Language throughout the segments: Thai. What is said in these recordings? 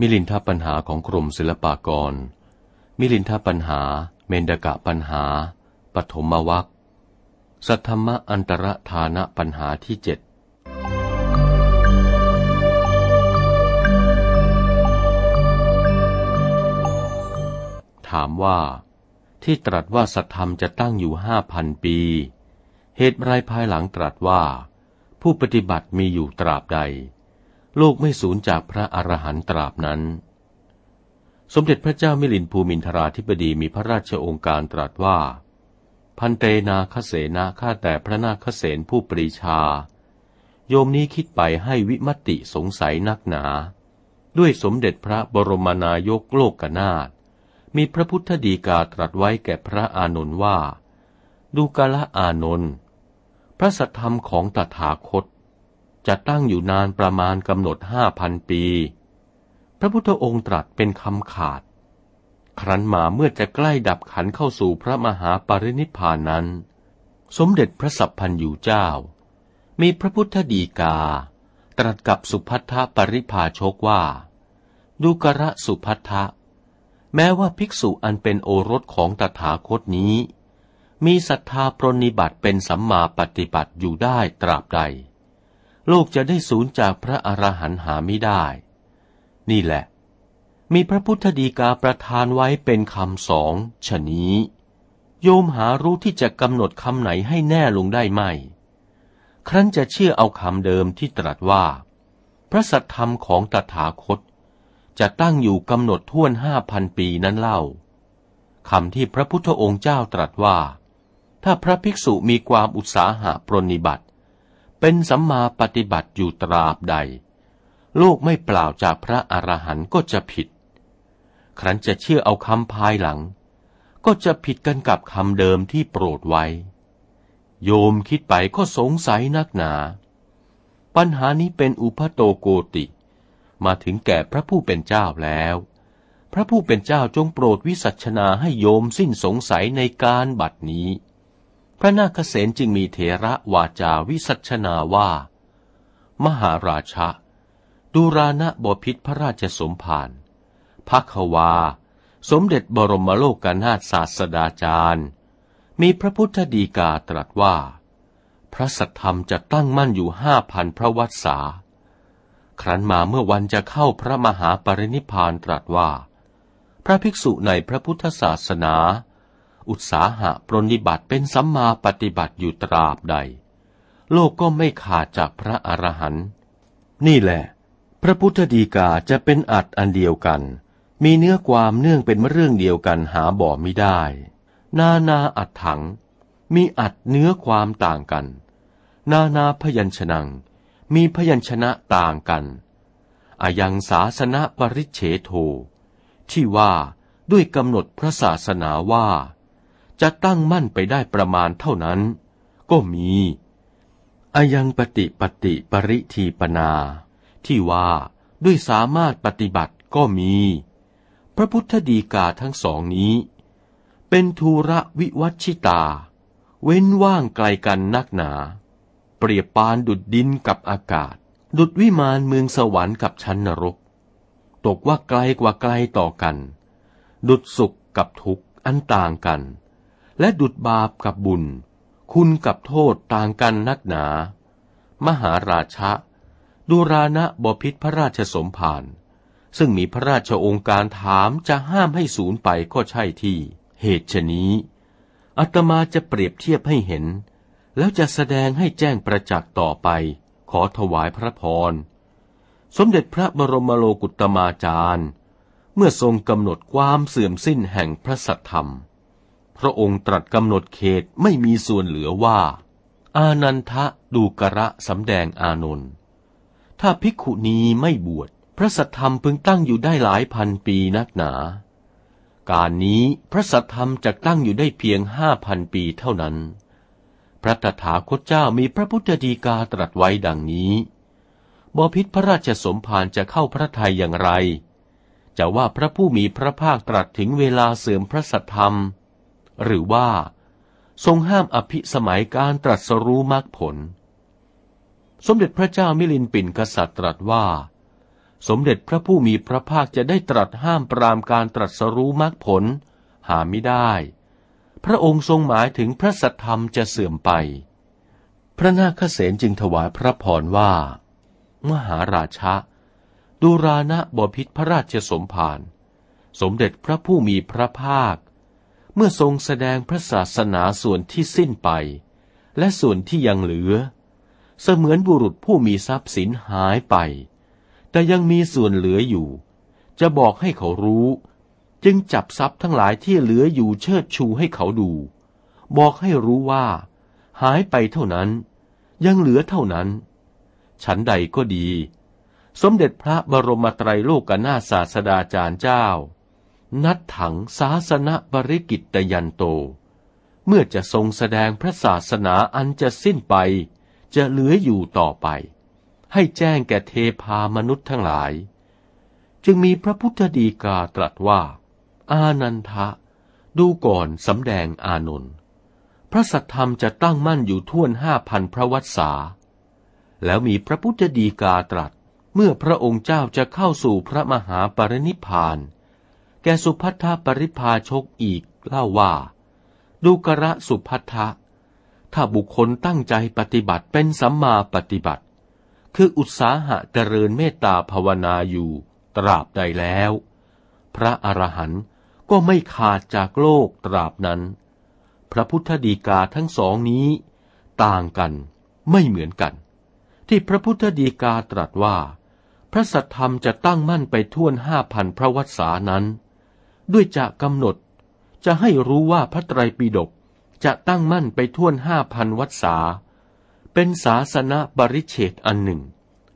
มิลินทปัญหาของกรมศิลปากร มิลินทปัญหา เมนดกะปัญหา ปฐมวัคสัทธรรมอันตรธานะปัญหาที่เจ็ดถามว่า ที่ตรัสว่าสัทธรรมจะตั้งอยู่ห้าพันปี เหตุไรภายหลังตรัสว่า ผู้ปฏิบัติมีอยู่ตราบใด โลกไม่สูญจากพระอรหันต์ตราบนั้น สมเด็จพระเจ้ามิลินภูมินทราธิบดีมีพระราชโองการตรัสว่า พันเตนาคเสนาข้าแต่พระนาคเสนผู้ปรีชา โยมนี้คิดไปให้วิมติสงสัยนักหนา ด้วยสมเด็จพระบรมนายกโลกกนาถมีพระพุทธดีกาตรัสไว้แก่พระอานนท์ว่า ดูกาละอานนท์พระสัทธรรมของตถาคต จะตั้งอยู่นานประมาณกำหนดห้าพันปี พระพุทธองค์ตรัสเป็นคำขาด ครั้นมาเมื่อจะใกล้ดับขันเข้าสู่พระมหาปรินิพพานนั้น สมเด็จพระสัพพันยูเจ้า มีพระพุทธดีกา ตรัสกับสุพัทธปริภาชกว่า ดูกระสุพัทธะแม้ว่าภิกษุอันเป็นโอรสของตถาคตนี้ มีศรัทธาปรนิบัติเป็นสัมมาปฏิบัติอยู่ได้ตราบใด โลกจะได้สูญจากพระอรหันต์หาไม่ได้ นี่แหละ มีพระพุทธดีกาประทานไว้เป็นคำสองชนี้ โยมหารู้ที่จะกำหนดคำไหนให้แน่ลงได้ไหม ครั้นจะเชื่อเอาคำเดิมที่ตรัสว่า พระสัทธรรมของตถาคต จะตั้งอยู่กำหนดท่วนห้าพันปีนั้นเล่าคำที่พระพุทธองค์เจ้าตรัสว่า ถ้าพระภิกษุมีความอุตสาหะปรนิบัติ เป็นสัมมาปฏิบัติอยู่ตราบใดโลกไม่เปล่าจากพระอรหันต์ก็จะผิด ครั้นจะเชื่อเอาคำภายหลัง ก็จะผิดกันกับคำเดิมที่โปรดไว้ โยมคิดไปก็สงสัยนักหนา ปัญหานี้เป็นอุปโตโกติ มาถึงแก่พระผู้เป็นเจ้าแล้ว พระผู้เป็นเจ้าจงโปรดวิสัชนาให้โยมสิ้นสงสัยในการบัดนี้ พระนาคเษนจึงมีเถระวาจาวิสัชนาว่า มหาราชะดูรานะบพิษพระราชสมภารพักวา สมเด็จบรมโลกนาถศาสดาจารย์ มีพระพุทธดีกาตรัสว่า พระสัทธรรมจะตั้งมั่นอยู่ห้าพันพระวัตสา ครั้นมาเมื่อวันจะเข้าพระมหาปรินิพานตรัสว่า พระภิกษุในพระพุทธศาสนา อุตสาหะปรนิบัติเป็นสัมมาปฏิบัติอยู่ตราบใด โลกก็ไม่ขาดจากพระอรหันต์นี่แหละ พระพุทธดีกาจะเป็นอัดอันเดียวกัน มีเนื้อความเนื่องเป็นเรื่องเดียวกันหาบ่อไม่ได้ นานาอัดถัง มีอัดเนื้อความต่างกัน นานาพยัญชนะมีพยัญชนะต่างกันอายังศาสนาปริเฉโท ที่ว่าด้วยกำหนดพระศาสนาว่า จะตั้งมั่นไปได้ประมาณเท่านั้น ก็มีอายังปฏิปฏิปริทีปนา ที่ว่าด้วยสามารถปฏิบัติก็มี พระพุทธดีกาทั้งสองนี้ เป็นทูระวิวัชิตา เว้นว่างไกลกันนักหนา เปรียบปานดุดดินกับอากาศ ดุดวิมานเมืองสวรรค์กับชั้นนรก ตกว่าไกลกว่าไกลต่อกัน ดุดสุขกับทุกข์อันต่างกัน และดุดบาปกับบุญ คุณกับโทษต่างกันนักหนา มหาราชะดูรานะบพิษพระราชสมภารซึ่งมีพระราชองค์การถามจะห้ามให้สูญไปก็ใช่ที่ เหตุชนี้อาตมาจะเปรียบเทียบให้เห็น แล้วจะแสดงให้แจ้งประจักษ์ต่อไป ขอถวายพระพร สมเด็จพระบรมโลกุตมาจารย์ เมื่อทรงกำหนดความเสื่อมสิ้นแห่งพระสัทธรรม พระองค์ตรัสกำหนดเขตไม่มีส่วนเหลือว่า อานันทะดูกระสำแดงอานนท์ถ้าภิกขุณีไม่บวช พระสัทธรรมพึงตั้งอยู่ได้หลายพันปีนักหนา การนี้พระสัทธรรมจะตั้งอยู่ได้เพียงห้าพันปีเท่านั้น พระตถาคตเจ้ามีพระพุทธดีกาตรัสไว้ดังนี้บพิษพระราชสมภารจะเข้าพระทัยอย่างไร จะว่าพระผู้มีพระภาคตรัสถึงเวลาเสื่อมพระสัทธรรม หรือว่า ทรงห้ามอภิสมัยการตรัสรู้มรรคผล สมเด็จพระเจ้ามิลินปินกษัตริย์ตรัสว่า สมเด็จพระผู้มีพระภาคจะได้ตรัสห้ามปรามการตรัสรู้มรรคผล หาไม่ได้ พระองค์ทรงหมายถึงพระสัทธรรมจะเสื่อมไป พระนาคเษนจึงถวายพระพรว่า มหาราชะดูรานะบพิษพระราชสมภารสมเด็จพระผู้มีพระภาค เมื่อทรงแสดงพระศาสนาส่วนที่สิ้นไป และส่วนที่ยังเหลือ เสมือนบุรุษผู้มีทรัพย์สินหายไป แต่ยังมีส่วนเหลืออยู่ จะบอกให้เขารู้ จึงจับทรัพย์ทั้งหลายที่เหลืออยู่เชิดชูให้เขาดู บอกให้รู้ว่า หายไปเท่านั้น ยังเหลือเท่านั้น ฉันใดก็ดี สมเด็จพระบรมไตรโลกนาศาสดาจารย์เจ้า นัดถังศาสนบริกิตยันโต เมื่อจะทรงแสดงพระศาสนาอันจะสิ้นไป จะเหลืออยู่ต่อไป ให้แจ้งแก่เทพามนุษย์ทั้งหลาย จึงมีพระพุทธดีกาตรัสว่า อานันทะ ดูก่อนสำแดงอานนท์พระสัทธรรมจะตั้งมั่นอยู่ท่วนห้าพันพระวัษาแล้วมีพระพุทธดีกาตรัส เมื่อพระองค์เจ้าจะเข้าสู่พระมหาปรินิพานแกสุพัทธปริพาชกอีกเล่าว่า ดูกระสุพัทธะถ้าบุคคลตั้งใจปฏิบัติเป็นสัมมาปฏิบัติ คืออุตสาหะเจริญเมตตาภาวนาอยู่ตราบใดแล้ว พระอรหันต์ก็ไม่ขาดจากโลกตราบนั้น พระพุทธดีกาทั้งสองนี้ ต่างกันไม่เหมือนกัน ที่พระพุทธดีกาตรัสว่า พระสัทธรรมจะตั้งมั่นไปท่วนห้าพันพระวัษานั้น ด้วยจะกำหนด จะให้รู้ว่าพระไตรปิฎกจะตั้งมั่นไปท่วนห้าพันวัดสาเป็นศาสนาบริเฉดอันหนึ่ง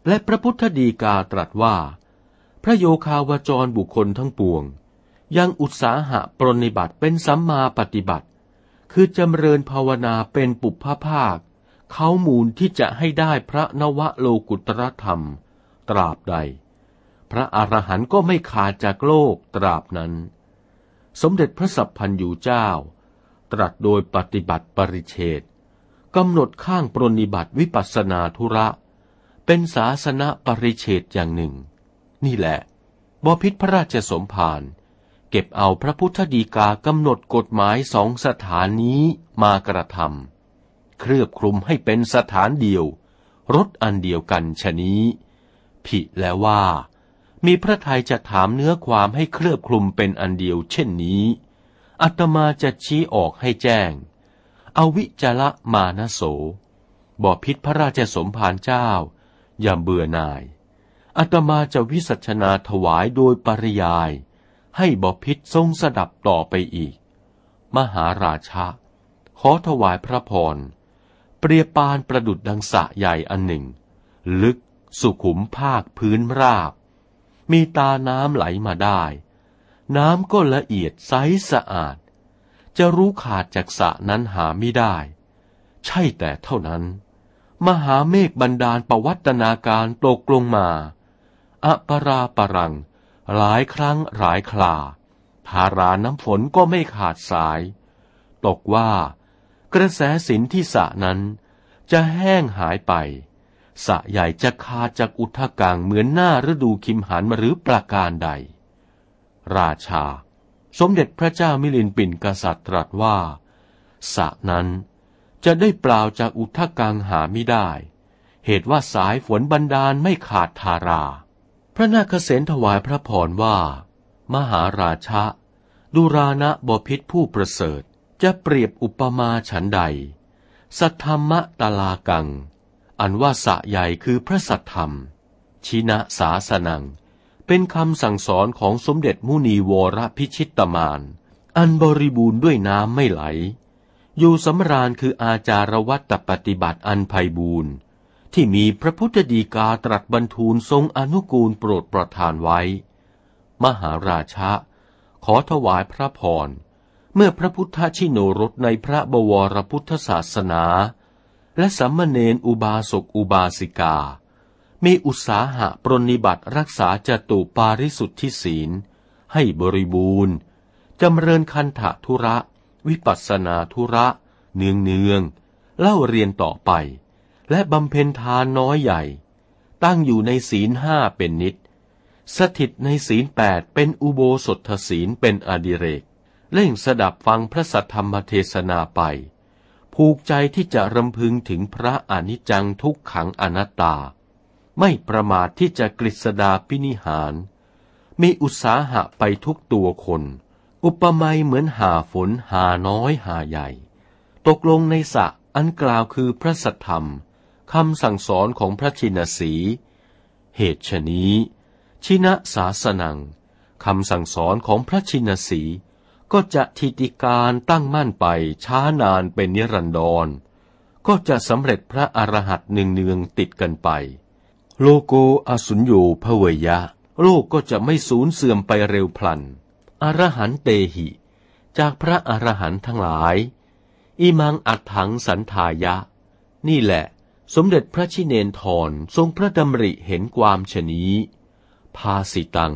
และพระพุทธดีกาตรัสว่า พระโยคาวจรบุคคลทั้งปวง ยังอุตสาหะปรนิบัติเป็นสัมมาปฏิบัติ คือจำเริญภาวนาเป็นปุพพภาค เขามูลที่จะให้ได้พระนวโลกุตรธรรม ตราบใด พระอรหันต์ก็ไม่ขาดจากโลกตราบนั้น สมเด็จพระสัพพันยูเจ้า ตรัสโดยปฏิบัติปริเชตกำหนดข้างปรนิบัติวิปัสนาธุระ เป็นศาสนาปริเชตอย่างหนึ่ง นี่แหละบพิษพระราชสมภารเก็บเอาพระพุทธดีกากำหนดกฎหมายสองสถานนี้มากระทำเครือบคลุมให้เป็นสถานเดียว รถอันเดียวกันชนี้ ผิแล้วว่า มีพระทัยจะถามเนื้อความให้เคลือบคลุมเป็นอันเดียวเช่นนี้อัตมาจะชี้ออกให้แจ้งเอาวิจละมานโสบอพิษพระราชสมภารเจ้า อย่าเบื่อนายอัตมาจะวิสัชนาถวายโดยปริยาย ให้บอพิษทรงสดับต่อไปอีก มหาราชะ ขอถวายพระพร เปรียบปานประดุดดังสะใหญ่อันหนึ่ง ลึกสุขุมภาคพื้นราบ มีตาน้ำไหลมาได้ น้ำก็ละเอียดใสสะอาด จะรู้ขาดจากสะนั้นหาไม่ได้ ใช่แต่เท่านั้น มหาเมฆบันดาลประวัตนาการตกลงมาอะปราปรัง หลายครั้งหลายคลาทาราน้ำฝนก็ไม่ขาดสาย ตกว่ากระแสสินที่สะนั้นจะแห้งหายไป สะใหญ่จะคาจากอุทกังเหมือนหน้าฤดูคิมหันมาหรือประการใด ราชา สมเด็จพระเจ้ามิลินปินกษัตริย์ตรัสว่าสะนั้นจะได้เปล่าจากอุทกังหาไม่ได้ เหตุว่าสายฝนบันดาลไม่ขาดทารา พระนาคเษนถวายพระพรว่า มหาราชะดุรานะบพิษผู้ประเสริฐจะเปรียบอุปมาฉันใด สัทธรรมะตลากัง อันว่าสะใหญ่คือพระสัทธรรม ชินะสาสนัง เป็นคำสั่งสอนของสมเด็จมุนีวรพิชิตมาน อันบริบูรณ์ด้วยน้ำไม่ไหล อยู่สำราญคืออาจารวัตปฏิบัติอันไพบูรณ์ที่มีพระพุทธดีกาตรัสบรรทูลทรงอนุกูลโปรดประทานไว้ มหาราชะ ขอถวายพระพร เมื่อพระพุทธชิโนรสในพระบวรพุทธศาสนา และสัมมเนนอุบาสกอุบาสิกา มีอุตสาหะปรนิบัติรักษาจตุปาริสุทธิศีล ให้บริบูรณ์จำเริญคันถะธุระ วิปัสสนาธุระ เนืองเนืองเล่าเรียนต่อไป และบำเพ็ญทานน้อยใหญ่ ตั้งอยู่ในศีลห้าเป็นนิด สถิตในศีลแปดเป็นอุโบสถศีลเป็นอดิเรก เล่งสดับฟังพระสัทธรรมเทศนาไป ผูกใจที่จะรำพึงถึงพระอนิจจังทุกขังอนัตตา ไม่ประมาทที่จะกฤษดาพินิหาร มีอุตสาหะไปทุกตัวคน อุปมาเหมือนหาฝนหาน้อยหาใหญ่ ตกลงในสะอันกล่าวคือพระสัทธรรมคำสั่งสอนของพระชินสี เหตุฉนี้ ชินะสาสนังคำสั่งสอนของพระชินสี ก็จะทิติการตั้งมั่นไปช้านานเป็นนิรันดร ก็จะสำเร็จพระอรหัตหนึ่งเนืองติดกันไป โลโกอสุญโยพเวยะ โลกก็จะไม่สูญเสื่อมไปเร็วพลัน อรหันเตหิ จากพระอรหันต์ทั้งหลาย อิมังอัดถังสันทายะ นี่แหละ สมเด็จพระชิเนนทรทรงพระดำริเห็นความชนี้ ภาสิตัง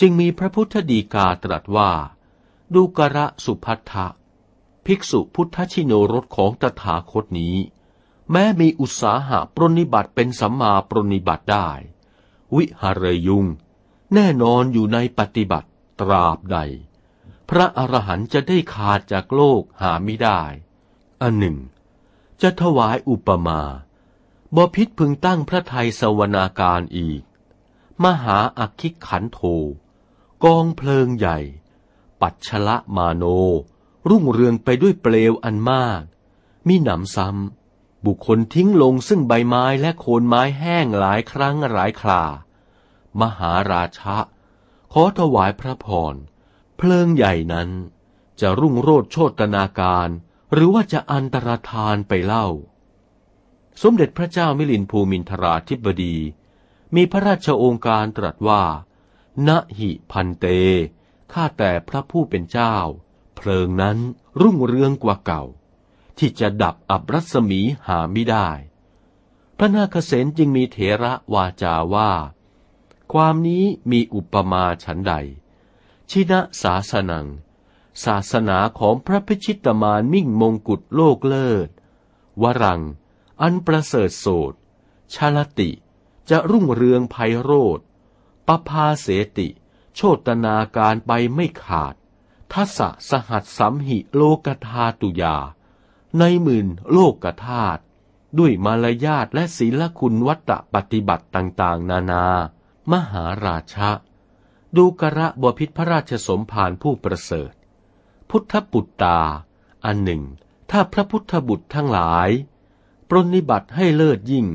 จึงมีพระพุทธดีกาตรัสว่า ดูกระสุพัทธะ ภิกษุพุทธชิโนรสของตถาคตนี้ แม้มีอุตสาหะปรนิบัติเป็นสัมมาปรนิบัติได้ วิหารยุง แน่นอนอยู่ในปฏิบัติตราบใด พระอรหันต์จะได้ขาดจากโลกหาไม่ได้ อันหนึ่ง จะถวายอุปมาบพิษพึงตั้งพระไทยสวนาการอีก มหาอักขิขันโท กองเพลิงใหญ่ ปัจฉละมาโน รุ่งเรืองไปด้วยเปลวอันมาก มีหนำซ้ำบุคคลทิ้งลงซึ่งใบไม้และโคนไม้แห้งหลายครั้งหลายครามหาราชะ ขอถวายพระพร เพลิงใหญ่นั้น จะรุ่งโรดโชตนาการ หรือว่าจะอันตรธานไปเล่า สมเด็จพระเจ้ามิลินภูมินทราธิบดี มีพระราชโองการตรัสว่าณหิพันเต ข้าแต่พระผู้เป็นเจ้า เพลิงนั้นรุ่งเรืองกว่าเก่า ที่จะดับอับรัศมีหาไม่ได้ พระนาคเษนจึงมีเถระวาจาว่า ความนี้มีอุปมาฉันใด ชินะศาสนัง ศาสนาของพระพิชิตมานมิ่งมงกุฎโลกเลิศ วรัง อันประเสริฐโสดชาลติจะรุ่งเรืองไพโรธปภาเสติ โชตนาการไปไม่ขาด ทัศสหัสสัมหิโลกธาตุยา ในหมื่นโลกธาตุด้วยมารยาทและศีลคุณวัตปฏิบัติต่างๆ นานา มหาราชะ ดูกระบพิษพระราชสมภารผู้ประเสริฐ พุทธปุตตา อันหนึ่ง ถ้าพระพุทธบุตรทั้งหลาย ปรนิบัติให้เลิศยิ่ง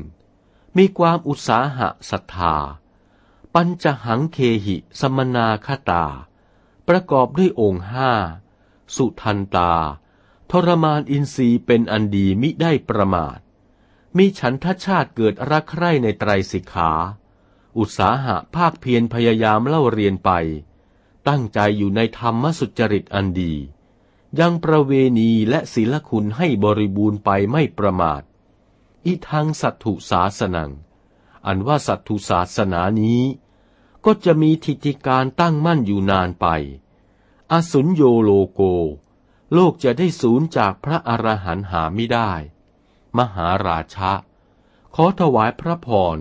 มีความอุตสาหะศรัทธา ปัญจหังเคหิสมนาคตา ประกอบด้วยองค์ห้า สุทันตา ทรมานอินทรีย์เป็นอันดีมิได้ประมาท มีฉันทชาติเกิดรักใคร่ในไตรสิกขา อุตสาหะภาคเพียรพยายามเล่าเรียนไป ตั้งใจอยู่ในธรรมสุจริตอันดี ยังประเวณีและศีลคุณให้บริบูรณ์ไปไม่ประมาท อิทังสัตถุศาสนัง อันว่าสัตถุศาสนานี้ ก็จะมีทิฏฐิการตั้งมั่นอยู่นานไป อสุญโยโลโก โลกจะได้สูญจากพระอรหันต์หาไม่ได้ มหาราชะ ขอถวายพระพร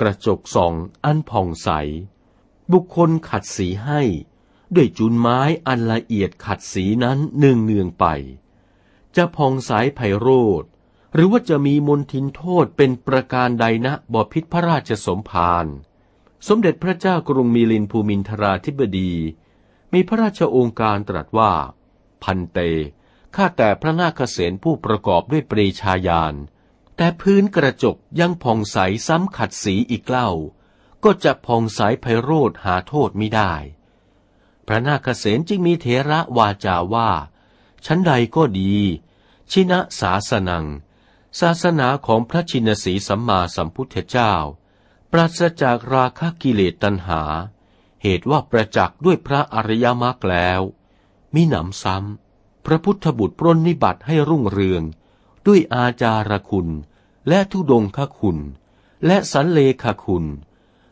กระจกส่องอันผ่องใส บุคคลขัดสีให้ด้วยจุนไม้อันละเอียดขัดสีนั้นเนืองเนืองไป จะผ่องใสไพโรธ หรือว่าจะมีมนทินโทษเป็นประการใดนะบอพิษพระราชสมภารสมเด็จพระเจ้ากรุงมีลินภูมินทราธิบดี มีพระราชโองการตรัสว่า พันเต ข้าแต่พระนาคเษนผู้ประกอบด้วยปรีชาญาณ แต่พื้นกระจกยังผ่องใสซ้ำขัดสีอีกเล่า ก็จะผ่องใสไพโรธหาโทษไม่ได้ พระนาคเษนจึงมีเถระวาจาว่า ชั้นใดก็ดี ชินะสาสนัง ศาสนาของพระชินสีสัมมาสัมพุทธเจ้า ปราศจากราคะกิเลสตัณหา เหตุว่าประจักษ์ด้วยพระอริยมรรคแล้ว มิหนำซ้ำ พระพุทธบุตรปรนนิบัติให้รุ่งเรือง ด้วยอาจารคุณ และทุดงคคุณ และสันเลขคุณ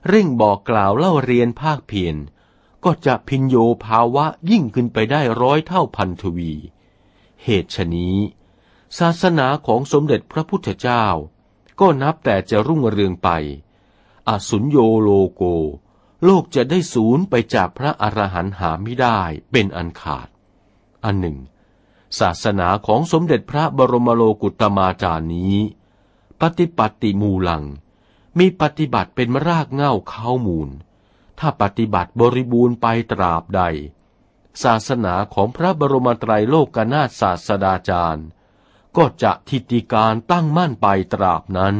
เร่งบอกกล่าวเล่าเรียนภาคเพียรก็จะพินโยภาวะยิ่งขึ้นไปได้ร้อยเท่าพันทวี เหตุฉนี้ ศาสนาของสมเด็จพระพุทธเจ้า ก็นับแต่จะรุ่งเรืองไป อสุญโยโลโก โลกจะได้สูญไปจากพระอรหันต์หาไม่ได้เป็นอันขาด อันหนึ่ง ศาสนาของสมเด็จพระบรมโลกุตมาจารย์นี้ ปฏิปัติมูลัง มีปฏิบัติเป็นรากเง่าเข้ามูล ถ้าปฏิบัติบริบูรณ์ไปตราบใด ศาสนาของพระบรมไตรโลกนาถศาสดาจารย์ ก็จะทิติการตั้งมั่นไปตราบนั้น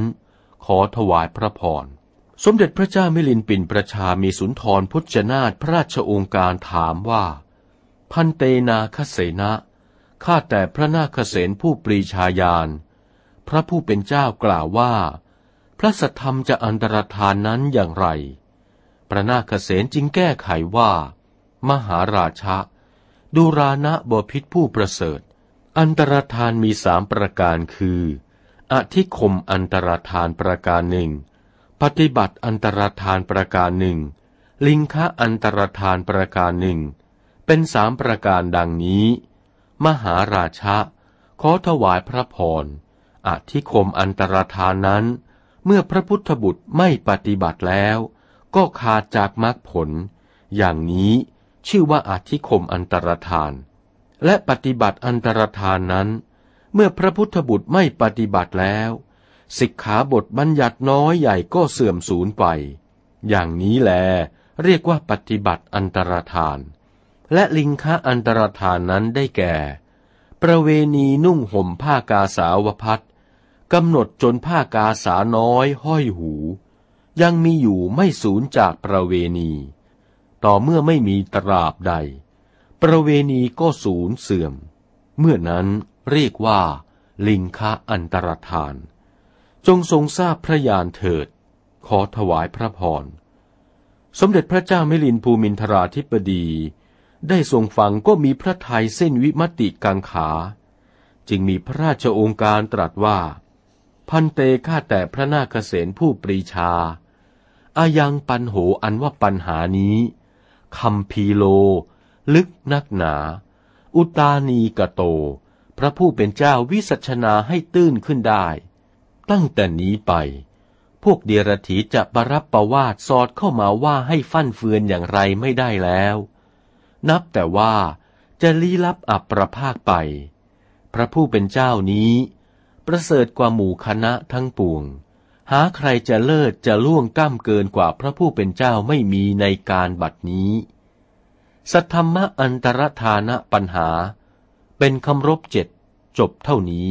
ขอถวายพระพร สมเด็จพระเจ้ามิลินปินประชามีสุนทรพุทธนาถพระราชองค์การถามว่า พันเตนาคเสนะข้าแต่พระนาคเสนผู้ปรีชาญาณพระผู้เป็นเจ้ากล่าวว่า พระสัทธรรมจะอันตรธานนั้นอย่างไร พระนาคเสนจึงแก้ไขว่า มหาราชะดูรานะบพิษผู้ประเสริฐ อันตรธานมีสามประการคือ อธิคมอันตรธานประการหนึ่ง ปฏิบัติอันตรธานประการหนึ่ง ลิงคะอันตรธานประการหนึ่ง เป็นสามประการดังนี้ มหาราชะ ขอถวายพระพร อธิคมอันตรธานนั้น เมื่อพระพุทธบุตรไม่ปฏิบัติแล้ว ก็ขาดจากมรรคผล อย่างนี้ชื่อว่าอธิคมอันตรธาน และปฏิบัติอันตรธานนั้น เมื่อพระพุทธบุตรไม่ปฏิบัติแล้ว สิกขาบทบัญญัติน้อยใหญ่ก็เสื่อมสูญไป อย่างนี้แล เรียกว่าปฏิบัติอันตรธาน และลิงคะอันตรธานนั้นได้แก่ ประเวณีนุ่งห่มผ้ากาสาวพัดกำหนดจนผ้ากาสาน้อยห้อยหู ยังมีอยู่ไม่สูญจากประเวณี ต่อเมื่อไม่มีตราบใด ประเวณีก็สูญเสื่อม เมื่อนั้นเรียกว่า ลิงคะอันตรธาน จงทรงทราบพระญาณเถิด ขอถวายพระพร สมเด็จพระเจ้ามิลินภูมินทราธิปดี ได้ทรงฟังก็มีพระทัยเส้นวิมติกังขา จึงมีพระราชองค์การตรัสว่า พันเตข้าแต่พระนาคเษนผู้ปรีชา อายังปันโหอันว่าปัญหานี้คำพีโล ลึกนักหนา อุตานีกะโต พระผู้เป็นเจ้าวิสัชนาให้ตื้นขึ้นได้ ตั้งแต่นี้ไป พวกเดียรถีจะประรับประวาดสอดเข้ามาว่าให้ฟั่นเฟือนอย่างไรไม่ได้แล้ว นับแต่ว่าจะลี้ลับอับประภาคไป พระผู้เป็นเจ้านี้ ประเสริฐกว่าหมู่คณะทั้งปวง หาใครจะเลิศจะล่วงก้ามเกินกว่าพระผู้เป็นเจ้าไม่มีในการบัดนี้ สัทธรรมะอันตรธานะปัญหา เป็นคำรบเจ็ดจบเท่านี้